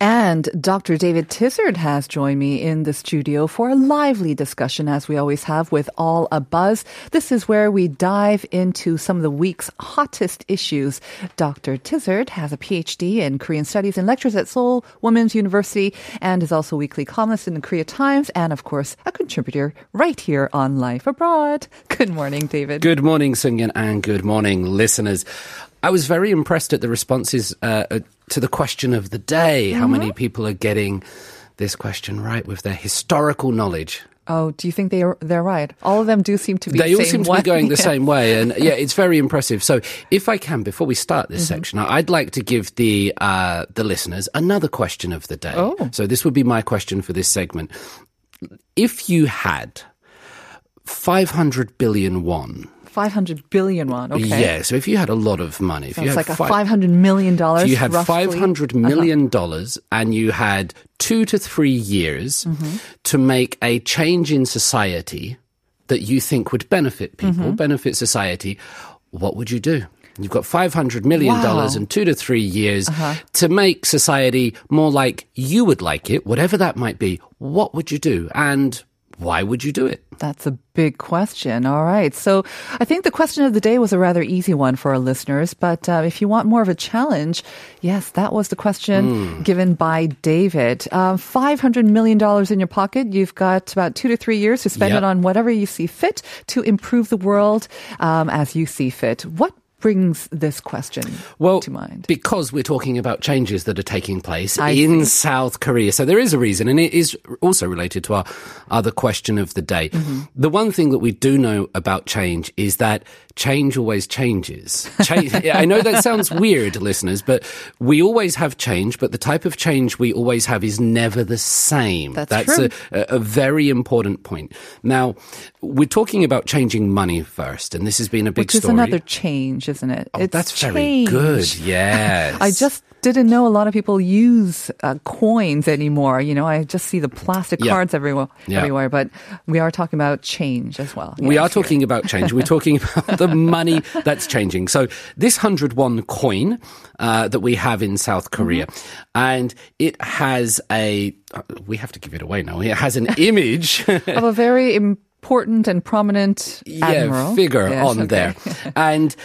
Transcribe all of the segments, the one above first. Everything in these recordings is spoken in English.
And Dr. David Tizard has joined me in the studio for a lively discussion, as we always have with All a Buzz. This is where we dive into some of the week's hottest issues. Dr. Tizard has a PhD in Korean Studies and lectures at Seoul Women's University and is also a weekly columnist in the Korea Times and, of course, a contributor right here on Life Abroad. Good morning, David. Good morning, Sunyan, and good morning, listeners. I was very impressed at the responses uh, uh, to the question of the day. How many Mm-hmm. people are getting this question right with their historical knowledge? Oh, do you think they are, they're right? All of them do seem to be They the all seem to one. be going the same way, and yeah, it's very impressive. So, if I can, before we start this Mm-hmm. section, I'd like to give the uh, the listeners another question of the day. Oh. So, this would be my question for this segment. If you had 500 billion won, 500 billion won. Okay. yeah, so if you had a lot of money, if you It's had like a five hundred million dollars. So you had roughly. Uh-huh. five hundred million dollars, and you had two to three years Mm-hmm. to make a change in society that you think would benefit people, Mm-hmm. benefit society. What would you do? You've got five hundred million dollars Wow. Uh-huh. and two to three years to make society more like you would like it, whatever that might be. What would you do, and why would you do it? That's a big question. All right. So I think the question of the day was a rather easy one for our listeners. But uh, if you want more of a challenge, yes, that was the question given by David. Um, $500 million in your pocket. You've got about two to three years to spend Yep. it on whatever you see fit to improve the world um, as you see fit. What brings this question well, to mind? Because we're talking about changes that are taking place I in. South Korea. So there is a reason, and it is also related to our other question of the day. Mm-hmm. The one thing that we do know about change is that change always changes. Change, I know that sounds weird, listeners, but we always have change, but the type of change we always have is never the same. That's a, a, a very important point. Now, we're talking about changing money first, and this has been a big Which is another change, isn't it? Oh, that's very good. change. Yes. I just didn't know a lot of people use uh, coins anymore. You know, I just see the plastic Yeah. cards everywhere, Yeah. everywhere. But we are talking about change as well. We Yes, are here. talking about change. We're talking about the money that's changing. So this hundred won coin uh, that we have in South Korea, and it has a. uh, We have to give it away now. It has an image. of a very important and prominent admiral. yeah, figure Yes, on okay. there, and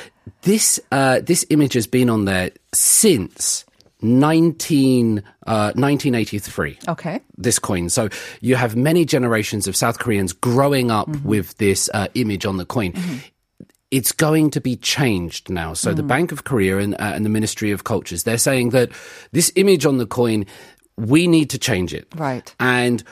this uh, this image has been on there since 19, uh, 1983 Okay. this coin. So you have many generations of South Koreans growing up Mm-hmm. with this uh, image on the coin. It's going to be changed now. So Mm. the Bank of Korea and, uh, and the Ministry of Cultures, they're saying that this image on the coin, we need to change it. Right. And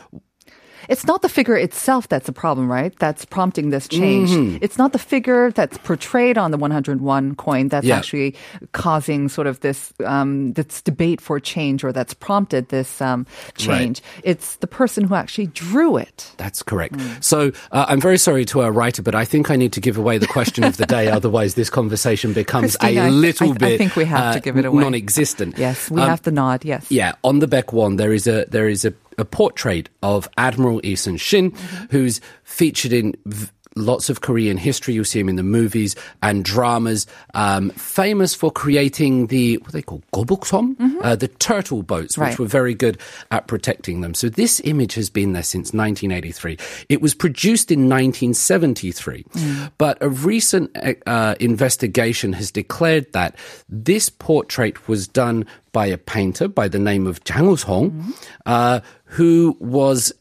It's not the figure itself that's a problem, right? That's prompting this change. Mm-hmm. It's not the figure that's portrayed on the 101 coin that's Yeah. actually causing sort of this um, this debate for change or that's prompted this um, change. It's the person who actually drew it. That's correct. Mm. So uh, I'm very sorry to our writer, but I think I need to give away the question of the day. Otherwise, this conversation becomes Christina, I- a little I- I bit. think we have to give it away. Non-existent. Yes, we Um, have the nod. Yes. Yeah, on the back one there is a there is a, a portrait of Admiral Lee Sun Shin, Mm-hmm. who's featured in. Lots of Korean history. You see him in the movies and dramas. Um, famous for creating the what they call geobukseon, uh, the turtle boats, which Mm-hmm. Right. were very good at protecting them. So this image has been there since 1983. It was produced in 1973, Mm. but a recent uh, investigation has declared that this portrait was done by a painter by the name of Jang Woo-sung, uh, who was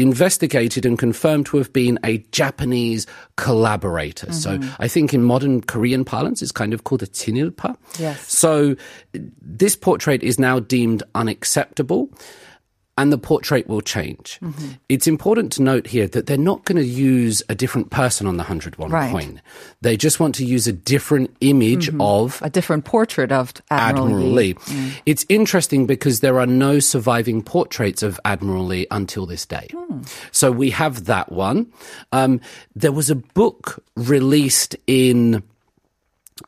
investigated and confirmed to have been a Japanese collaborator. So mm-hmm. I think in modern Korean parlance, it's kind of called a chinilpa. Yes. So this portrait is now deemed unacceptable. And the portrait will change. Mm-hmm. It's important to note here that they're not going to use a different person on the 100 won Right. coin. They just want to use a different image mm-hmm. of A different portrait of Admiral, Admiral Yi. Lee. Mm. It's interesting because there are no surviving portraits of Admiral Lee until this day. Hmm. So we have that one. Um, there was a book released in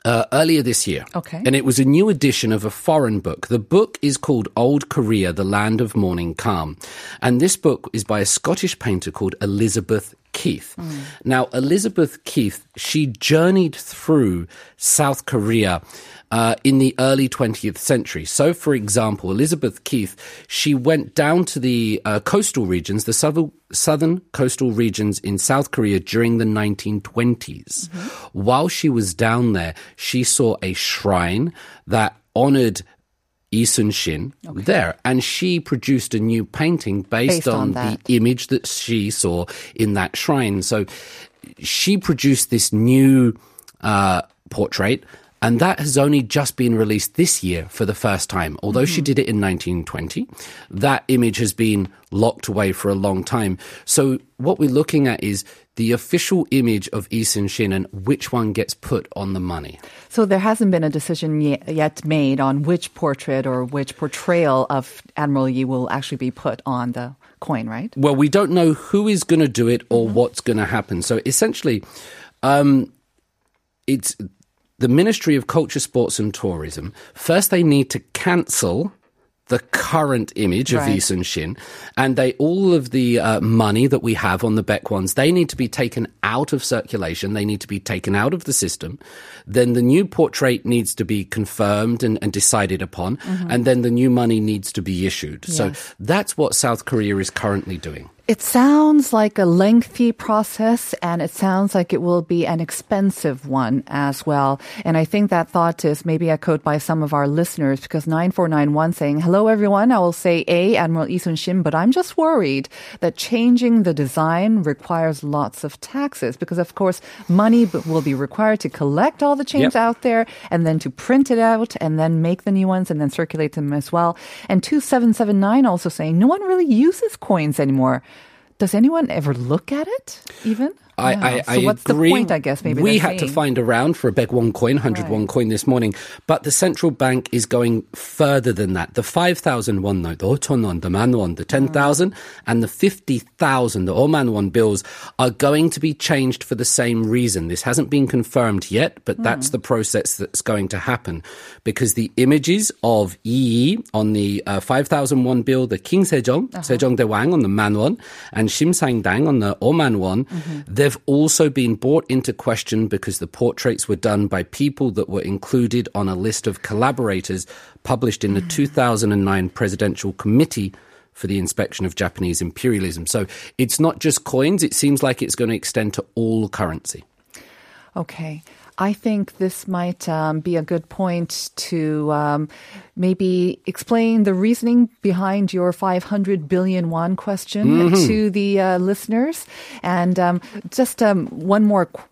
uh, earlier this year. Okay. And it was a new edition of a foreign book. The book is called Old Korea, The Land of Morning Calm. And this book is by a Scottish painter called Elizabeth Keith. Now, Elizabeth Keith, she journeyed through South Korea uh, in the early 20th century. So, for example, Elizabeth Keith, she went down to the uh, coastal regions, the southern, southern coastal regions in South Korea during the 1920s. While she was down there, she saw a shrine that honored Lee Sun-shin there, and she produced a new painting based, Based on on, the image that she saw in that shrine. So she produced this new uh, portrait. And that has only just been released this year for the first time. Although she did it in 1920, that image has been locked away for a long time. So what we're looking at is the official image of Lee Sun-shin and which one gets put on the money. So there hasn't been a decision yet, made on which portrait or which portrayal of Admiral Yi will actually be put on the coin, right? Well, we don't know who is going to do it or what's going to happen. So essentially, um, it's the Ministry of Culture, Sports and Tourism. First, they need to cancel the current image of Right. Lee Sun Shin, and they all of the uh, money that we have on the Beck ones, they need to be taken out of circulation. They need to be taken out of the system. Then the new portrait needs to be confirmed and, and decided upon, and then the new money needs to be issued. So that's what South Korea is currently doing. It sounds like a lengthy process and it sounds like it will be an expensive one as well. And I think that thought is maybe echoed by some of our listeners because 9491 saying, Hello everyone, I will say A, Admiral Lee Sun Shin, but I'm just worried that changing the design requires lots of taxes because of course money will be required to collect all the chains Yep. out there and then to print it out and then make the new ones and then circulate them as well. And 2779 also saying, no one really uses coins anymore. Does anyone ever look at it even? I, Yeah. I, so what's agree. the point, I guess, maybe we they're had to find around for a Beg One coin, 100 won coin this morning, but the central bank is going further than that. The 5,000 won note, the 5,000 won, the man won, the 10,000 mm. and the 50,000, the Oman won bills are going to be changed for the same reason. This hasn't been confirmed yet, but that's mm. the process that's going to happen because the images of Yi on the uh, 5,000 won bill, the King Sejong, uh-huh. Sejong Daewang on the man won, and Shin Saimdang on the Oman won, mm-hmm. They've also been brought into question because the portraits were done by people that were included on a list of collaborators published in the mm. 2009 Presidential Committee for the inspection of Japanese imperialism. So it's not just coins, it seems like it's going to extend to all currency. Okay. I think this might um, be a good point to um, maybe explain the reasoning behind your 500 billion won question to the uh, listeners. And um, just um, one more qu-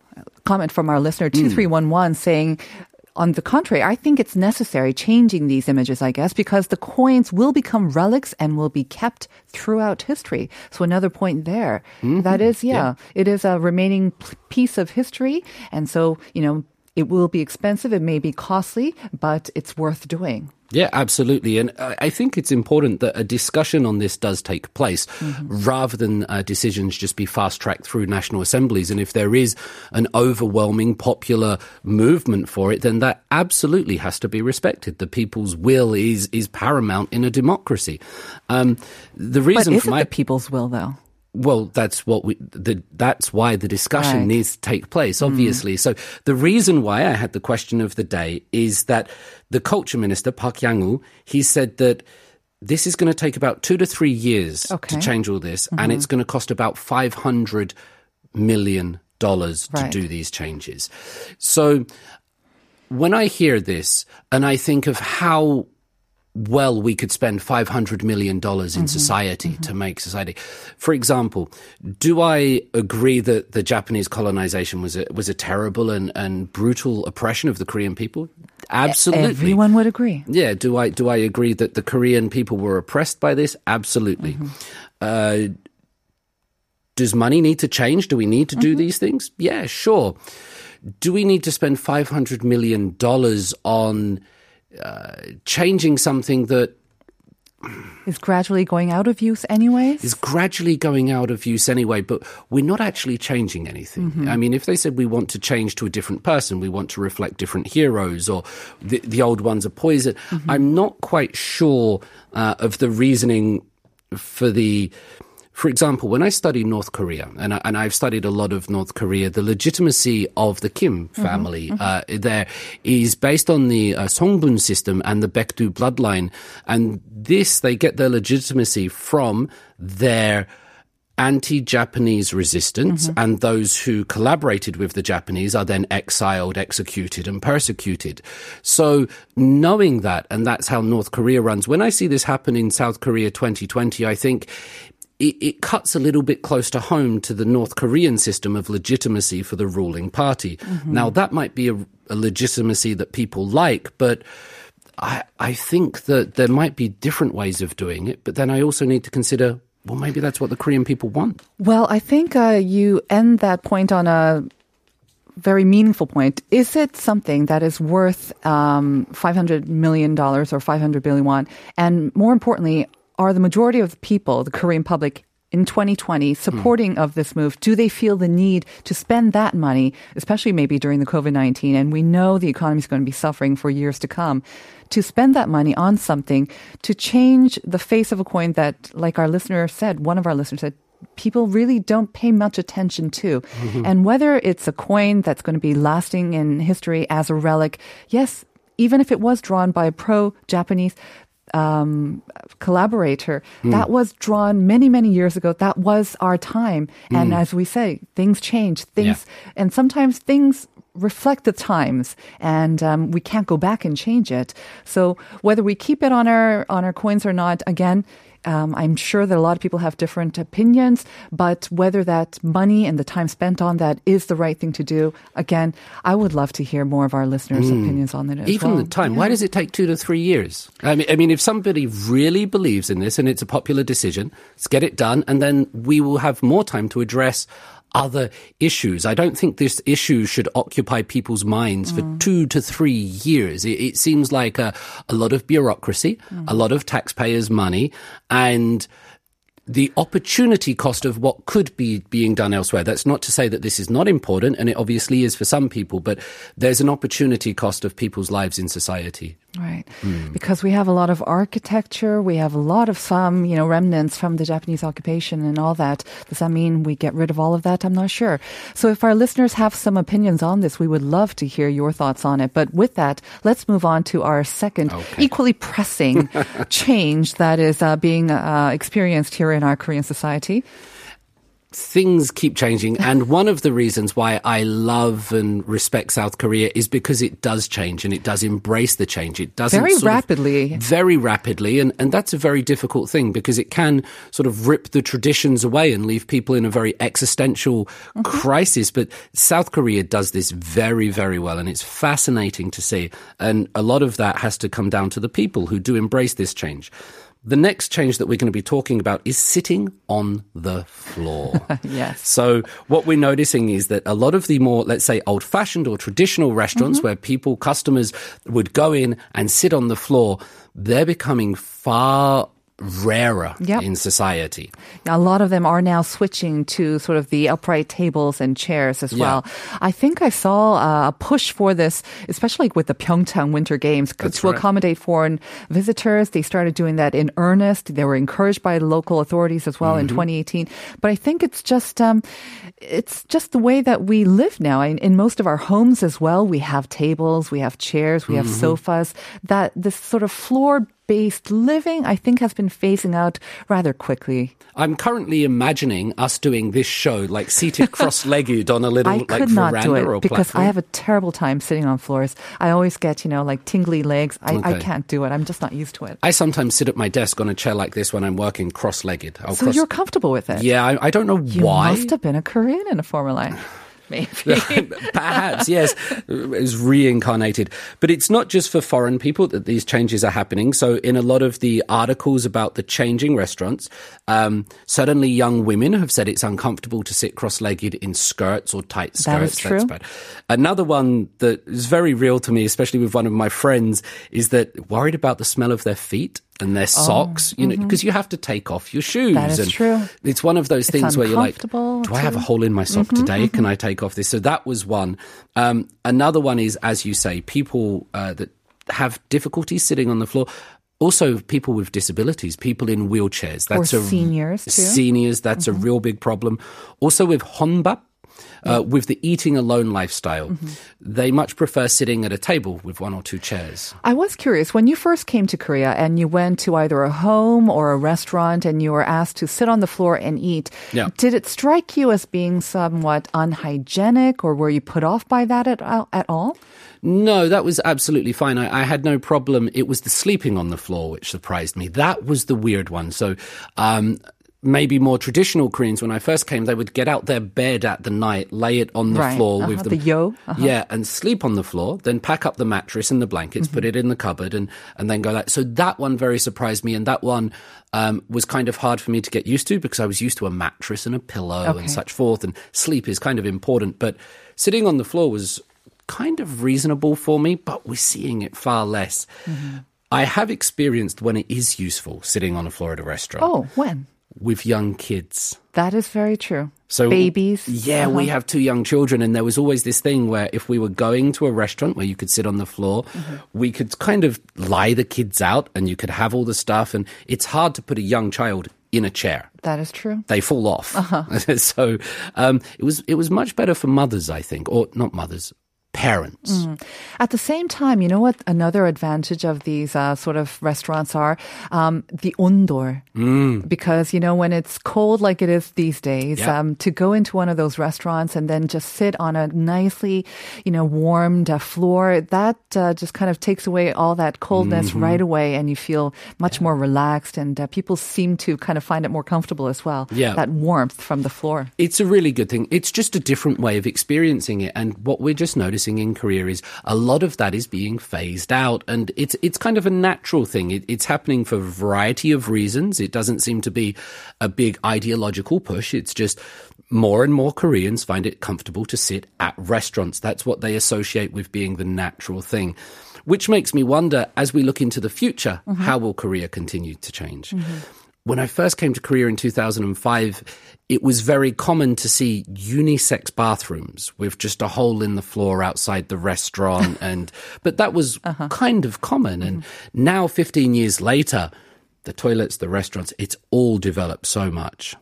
comment from our listener, 2311, saying, on the contrary, I think it's necessary changing these images, I guess, because the coins will become relics and will be kept throughout history. So another point there. That mm-hmm. is, yeah, it is a remaining piece of history. And so, you know, it will be expensive. It may be costly, but it's worth doing. Yeah, absolutely. And I think it's important that a discussion on this does take place rather than uh, decisions just be fast tracked through national assemblies. And if there is an overwhelming popular movement for it, then that absolutely has to be respected. The people's will is, is paramount in a democracy. Um, the But reason is for it my the people's will, though? Well, that's what we. The, that's why the discussion Right. needs to take place. Hmm. Obviously, so the reason why I had the question of the day is that the culture minister Park Yang-woo he said that this is going to take about two to three years Okay. to change all this, and mm-hmm. it's going to cost about five hundred million dollars to do these changes. So when I hear this and I think of how well we could spend 500 million dollars in mm-hmm. society to mm-hmm. make society for example do i agree that the japanese colonization was a, was a terrible and, and brutal oppression of the korean people absolutely Everyone would agree. yeah, do I do I agree that the Korean people were oppressed by this? Absolutely. Mm-hmm. Uh, does money need to change? Do we need to do these things? Yeah, sure. Do we need to spend five hundred million dollars on uh, changing something that Is gradually going out of use anyway. is gradually going out of use anyway, but we're not actually changing anything. I mean, if they said we want to change to a different person, we want to reflect different heroes, or the, the old ones are poison, I'm not quite sure uh, of the reasoning for the. For example, when I studied North Korea, and, I, and I've studied a lot of North Korea, the legitimacy of the Kim family uh, there is based on the uh, Songbun system and the Baekdu bloodline. And this, they get their legitimacy from their anti-Japanese resistance, and those who collaborated with the Japanese are then exiled, executed, and persecuted. So knowing that, and that's how North Korea runs. When I see this happen in South Korea 2020, I think it, it cuts a little bit close to home to the North Korean system of legitimacy for the ruling party. Now, that might be a, a legitimacy that people like, but I, I think that there might be different ways of doing it. But then I also need to consider, well, maybe that's what the Korean people want. Well, I think uh, you end that point on a very meaningful point. Is it something that is worth um, $500 million or 500 billion won? And more importantly, are the majority of the people, the Korean public, in 2020 supporting of this move, do they feel the need to spend that money, especially maybe during the COVID 19? And we know the economy is going to be suffering for years to come. To spend that money on something to change the face of a coin that, like our listener said, one of our listeners said, people really don't pay much attention to. Mm-hmm. And whether it's a coin that's going to be lasting in history as a relic, yes, even if it was drawn by a pro Japanese um, collaborator, that was drawn many, many years ago. That was our time. And as we say, things change. Things, and sometimes things reflect the times and um, we can't go back and change it so whether we keep it on our on our coins or not again um, I'm sure that a lot of people have different opinions, but whether that money and the time spent on that is the right thing to do, again, I would love to hear more of our listeners' opinions on it as Even well. the time. Why does it take two to three years? I mean, I mean, if somebody really believes in this and it's a popular decision, let's get it done, and then we will have more time to address other issues. I don't think this issue should occupy people's minds for mm. two to three years. It, it seems like a, a lot of bureaucracy, mm. a lot of taxpayers' money, and the opportunity cost of what could be being done elsewhere. That's not to say that this is not important, and it obviously is for some people, but there's an opportunity cost of people's lives in society. Right. Because we have a lot of architecture, we have a lot of some, you know, remnants from the Japanese occupation and all that. Does that mean we get rid of all of that? I'm not sure. So if our listeners have some opinions on this, we would love to hear your thoughts on it. But with that, let's move on to our second Okay. equally pressing change that is uh, being uh, experienced here in our Korean society. Things keep changing. And one of the reasons why I love and respect South Korea is because it does change and it does embrace the change. It doesn't Very rapidly. very rapidly. And, and that's a very difficult thing because it can sort of rip the traditions away and leave people in a very existential Mm-hmm. crisis. But South Korea does this very, very well. And it's fascinating to see. And a lot of that has to come down to the people who do embrace this change. The next change that we're going to be talking about is sitting on the floor. Yes. So what we're noticing is that a lot of the more, let's say, old-fashioned or traditional restaurants Mm-hmm. where people, customers would go in and sit on the floor, they're becoming far rarer Yep. in society. A lot of them are now switching to sort of the upright tables and chairs as Yeah. well. I think I saw uh, a push for this, especially with the Pyeongchang Winter Games, That's to right. accommodate foreign visitors. They started doing that in earnest. They were encouraged by local authorities as well in Mm-hmm. 2018. But I think it's just um, it's just the way that we live now. In, in most of our homes as well, we have tables, we have chairs, we have Mm-hmm. sofas. That this sort of floor based living, I think, has been phasing out rather quickly. I'm currently imagining us doing this show like seated cross-legged on a little I like could not veranda do it because platform. I have a terrible time sitting on floors. I always get, you know, like tingly legs. I, I can't do it. I'm just not used to it. I sometimes sit at my desk on a chair like this when I'm working cross-legged. So cross- you're comfortable with it? yeah, I, I don't know You why. must have been a Korean in a former life. Maybe. Perhaps, yes, is reincarnated. But it's not just for foreign people that these changes are happening. So, in a lot of the articles about the changing restaurants, um, certainly young women have said it's uncomfortable to sit cross legged in skirts or tight skirts. That is true. Another one that is very real to me, especially with one of my friends, is that worried about the smell of their feet. And their socks, you know, because you have to take off your shoes. Oh, mm-hmm. That is and true. It's one of those things where you're like, do I have a hole in my sock Mm-hmm, today? Can I take off this? So that was one. Um, another one is, as you say, people uh, that have difficulty sitting on the floor. Also, people with disabilities, people in wheelchairs. That's a seniors, too. Mm-hmm. Seniors, that's a real big problem. Also, with honbap, uh, with the eating alone lifestyle, Mm-hmm. they much prefer sitting at a table with one or two chairs. I was curious when you first came to Korea and you went to either a home or a restaurant and you were asked to sit on the floor and eat. Yeah. Did it strike you as being somewhat unhygienic or were you put off by that at, at all? No, that was absolutely fine. I, I had no problem. It was the sleeping on the floor which surprised me. That was the weird one. So, um, maybe more traditional Koreans, when I first came, they would get out their bed at the night, lay it on the Right. floor Uh-huh. with The them. yo. Uh-huh. Yeah, and sleep on the floor, then pack up the mattress and the blankets, put Mm-hmm. it in the cupboard, and, and then go that. So that one very surprised me, and that one um, was kind of hard for me to get used to because I was used to a mattress and a pillow Okay. and such forth, and sleep is kind of important. But sitting on the floor was kind of reasonable for me, but we're seeing it far less. Mm-hmm. I have experienced when it is useful sitting on a floor at a restaurant Oh, when? With young kids. That is very true. So babies. Yeah, we Uh-huh. have two young children, and there was always this thing where if we were going to a restaurant where you could sit on the floor, Mm-hmm. we could kind of lie the kids out, and you could have all the stuff. And it's hard to put a young child in a chair; That is true. they fall off. Uh-huh. so um, it was it was much better for mothers, I think, or not mothers, parents. Mm. At the same time, you know what? Another advantage of these uh, sort of restaurants are um, the ondol. Mm. Because, you know, when it's cold like it is these days, Yeah. um, to go into one of those restaurants and then just sit on a nicely, you know, warmed uh, floor, that uh, just kind of takes away all that coldness Mm-hmm. right away and you feel much more relaxed and uh, people seem to kind of find it more comfortable as well. Yeah. That warmth from the floor. It's a really good thing. It's just a different way of experiencing it. And what we're just noticing in Korea is a lot of that is being phased out. And it's, it's kind of a natural thing. It, it's happening for a variety of reasons. It doesn't seem to be a big ideological push. It's just more and more Koreans find it comfortable to sit at restaurants. That's what they associate with being the natural thing. Which makes me wonder, as we look into the future, mm-hmm. how will Korea continue to change? Mm-hmm. When I first came to Korea in 2005, it was very common to see unisex bathrooms with just a hole in the floor outside the restaurant and but that was uh-huh. kind of common. And mm-hmm. now 15 years later the toilets, the restaurants, it's all developed so much.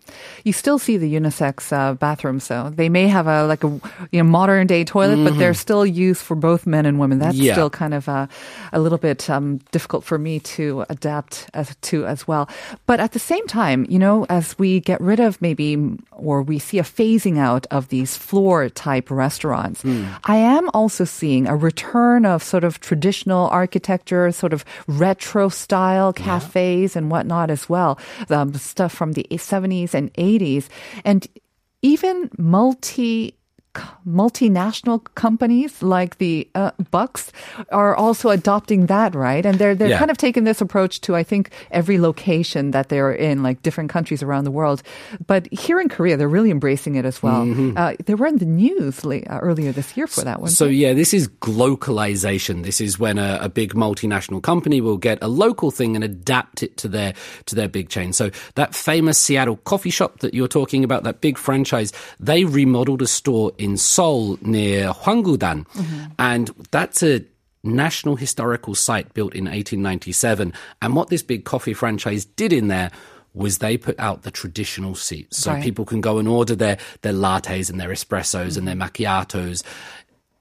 You still see the unisex uh, bathrooms, though. They may have a like a you know modern day toilet, but they're still used for both men and women. That's Mm-hmm. Yeah. still kind of uh, a little bit um, difficult for me to adapt as, to as well. But at the same time, you know, as we get rid of maybe or we see a phasing out of these floor type restaurants, Hmm. I am also seeing a return of sort of traditional architecture, sort of retro style cafes and whatnot as well. Um, stuff from the 70s and 80s. And even multi multinational companies like the uh, Bucks are also adopting that, right? And they're they're Yeah. kind of taking this approach to I think every location that they're in, like different countries around the world. But here in Korea, they're really embracing it as well. Uh, they were in the news late, uh, earlier this year for that one. So yeah, this is glocalization. This is when a, a big multinational company will get a local thing and adapt it to their to their big chain. So that famous Seattle coffee shop that you're talking about, that big franchise, they remodeled a store in Seoul near Hwanggudan, mm-hmm. and that's a national historical site built in 1897. And what this big coffee franchise did in there was they put out the traditional seats so Right. people can go and order their their lattes and their espressos and their mm-hmm. macchiatos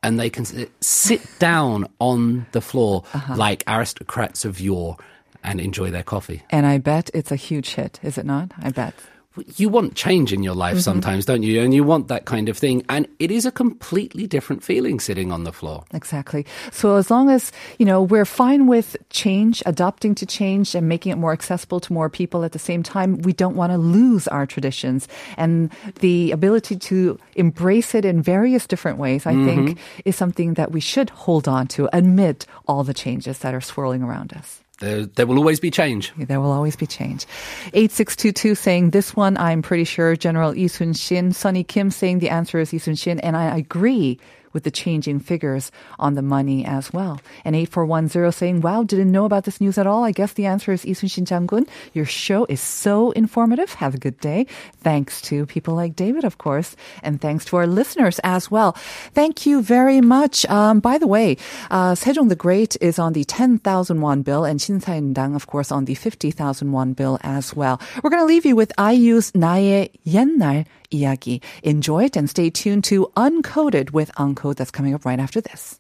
and they can sit down on the floor uh-huh. like aristocrats of yore and enjoy their coffee. And I bet it's a huge hit, is it not? I bet. You want change in your life mm-hmm. sometimes, don't you? And you want that kind of thing. And it is a completely different feeling sitting on the floor. Exactly. So as long as, you know, we're fine with change, adopting to change and making it more accessible to more people at the same time, we don't want to lose our traditions. And the ability to embrace it in various different ways, I think, mm-hmm. is something that we should hold on to amid all the changes that are swirling around us. There, there will always be change. There will always be change. 8622 saying this one, I'm pretty sure General Lee Sun Shin. Sunny Kim saying the answer is Lee Sun Shin. And I agree with the changing figures on the money as well. And 8410 saying, wow, didn't know about this news at all. I guess the answer is Isun Shin Jamgun. Your show is so informative. Have a good day. Thanks to people like David, of course, and thanks to our listeners as well. Thank you very much. Um, by the way, uh, Sejong the Great is on the 10,000 won bill and Shin Saimdang, of course, on the 50,000 won bill as well. We're going to leave you with IU's 나의 옛날 이야기. Enjoy it and stay tuned to Uncoded with Uncode that's coming up right after this.